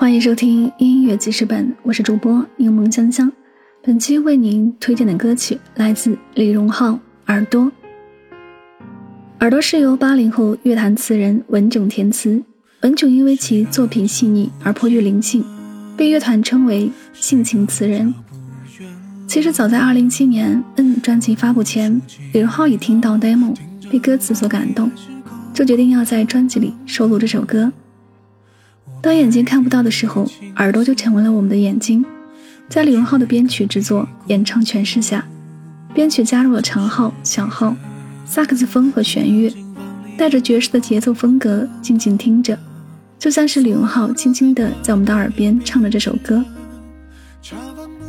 欢迎收听音乐记事本，我是主播柠檬香香。本期为您推荐的歌曲来自李荣浩《耳朵》。《耳朵》是由八零后乐坛词人文囧填词，文囧因为其作品细腻而颇具灵性，被乐团称为“性情词人”。其实早在二零一七年《N》专辑发布前，李荣浩已听到 demo，被歌词所感动，就决定要在专辑里收录这首歌。当眼睛看不到的时候，耳朵就成为了我们的眼睛。在李荣浩的编曲制作、演唱诠释下，编曲加入了长号、小号、萨克斯风和弦乐，带着爵士的节奏风格，静静听着，就像是李荣浩轻轻地在我们的耳边唱着这首歌。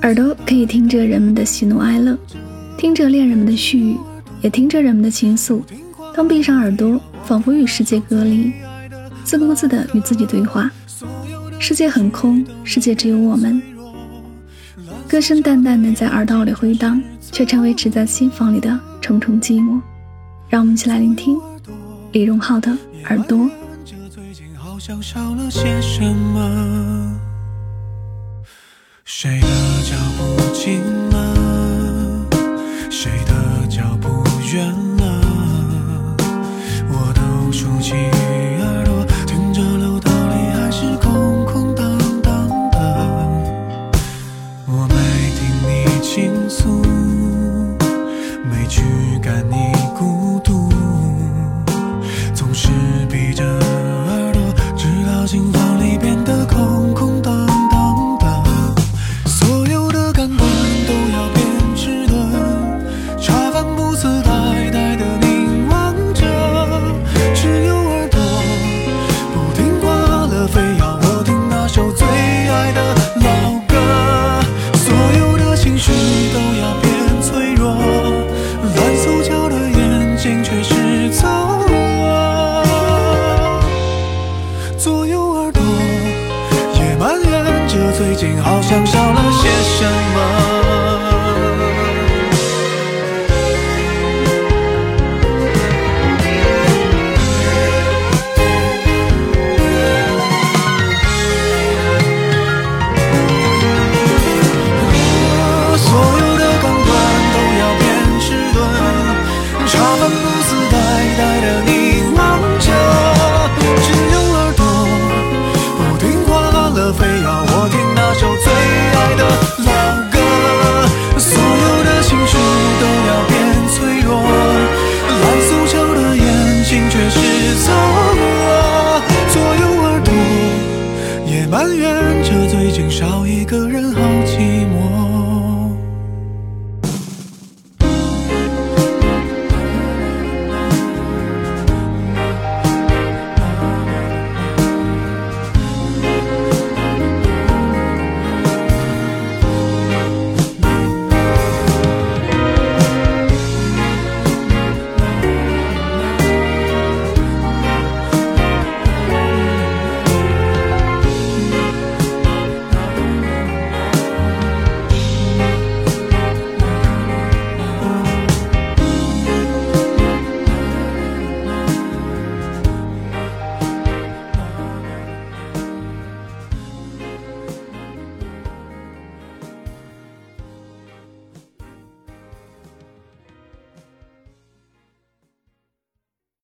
耳朵可以听着人们的喜怒哀乐，听着恋人们的絮语，也听着人们的倾诉。当闭上耳朵，仿佛与世界隔离，自顾自地与自己对话。世界很空，世界只有我们。歌声淡淡的在耳道里回荡，却成为只在心房里的重重寂寞。让我们一起来聆听李荣浩的《耳朵》。谁的脚步近了？谁的脚步远了？倾诉，没驱赶你孤独，总是逼着最近好像少了些什么。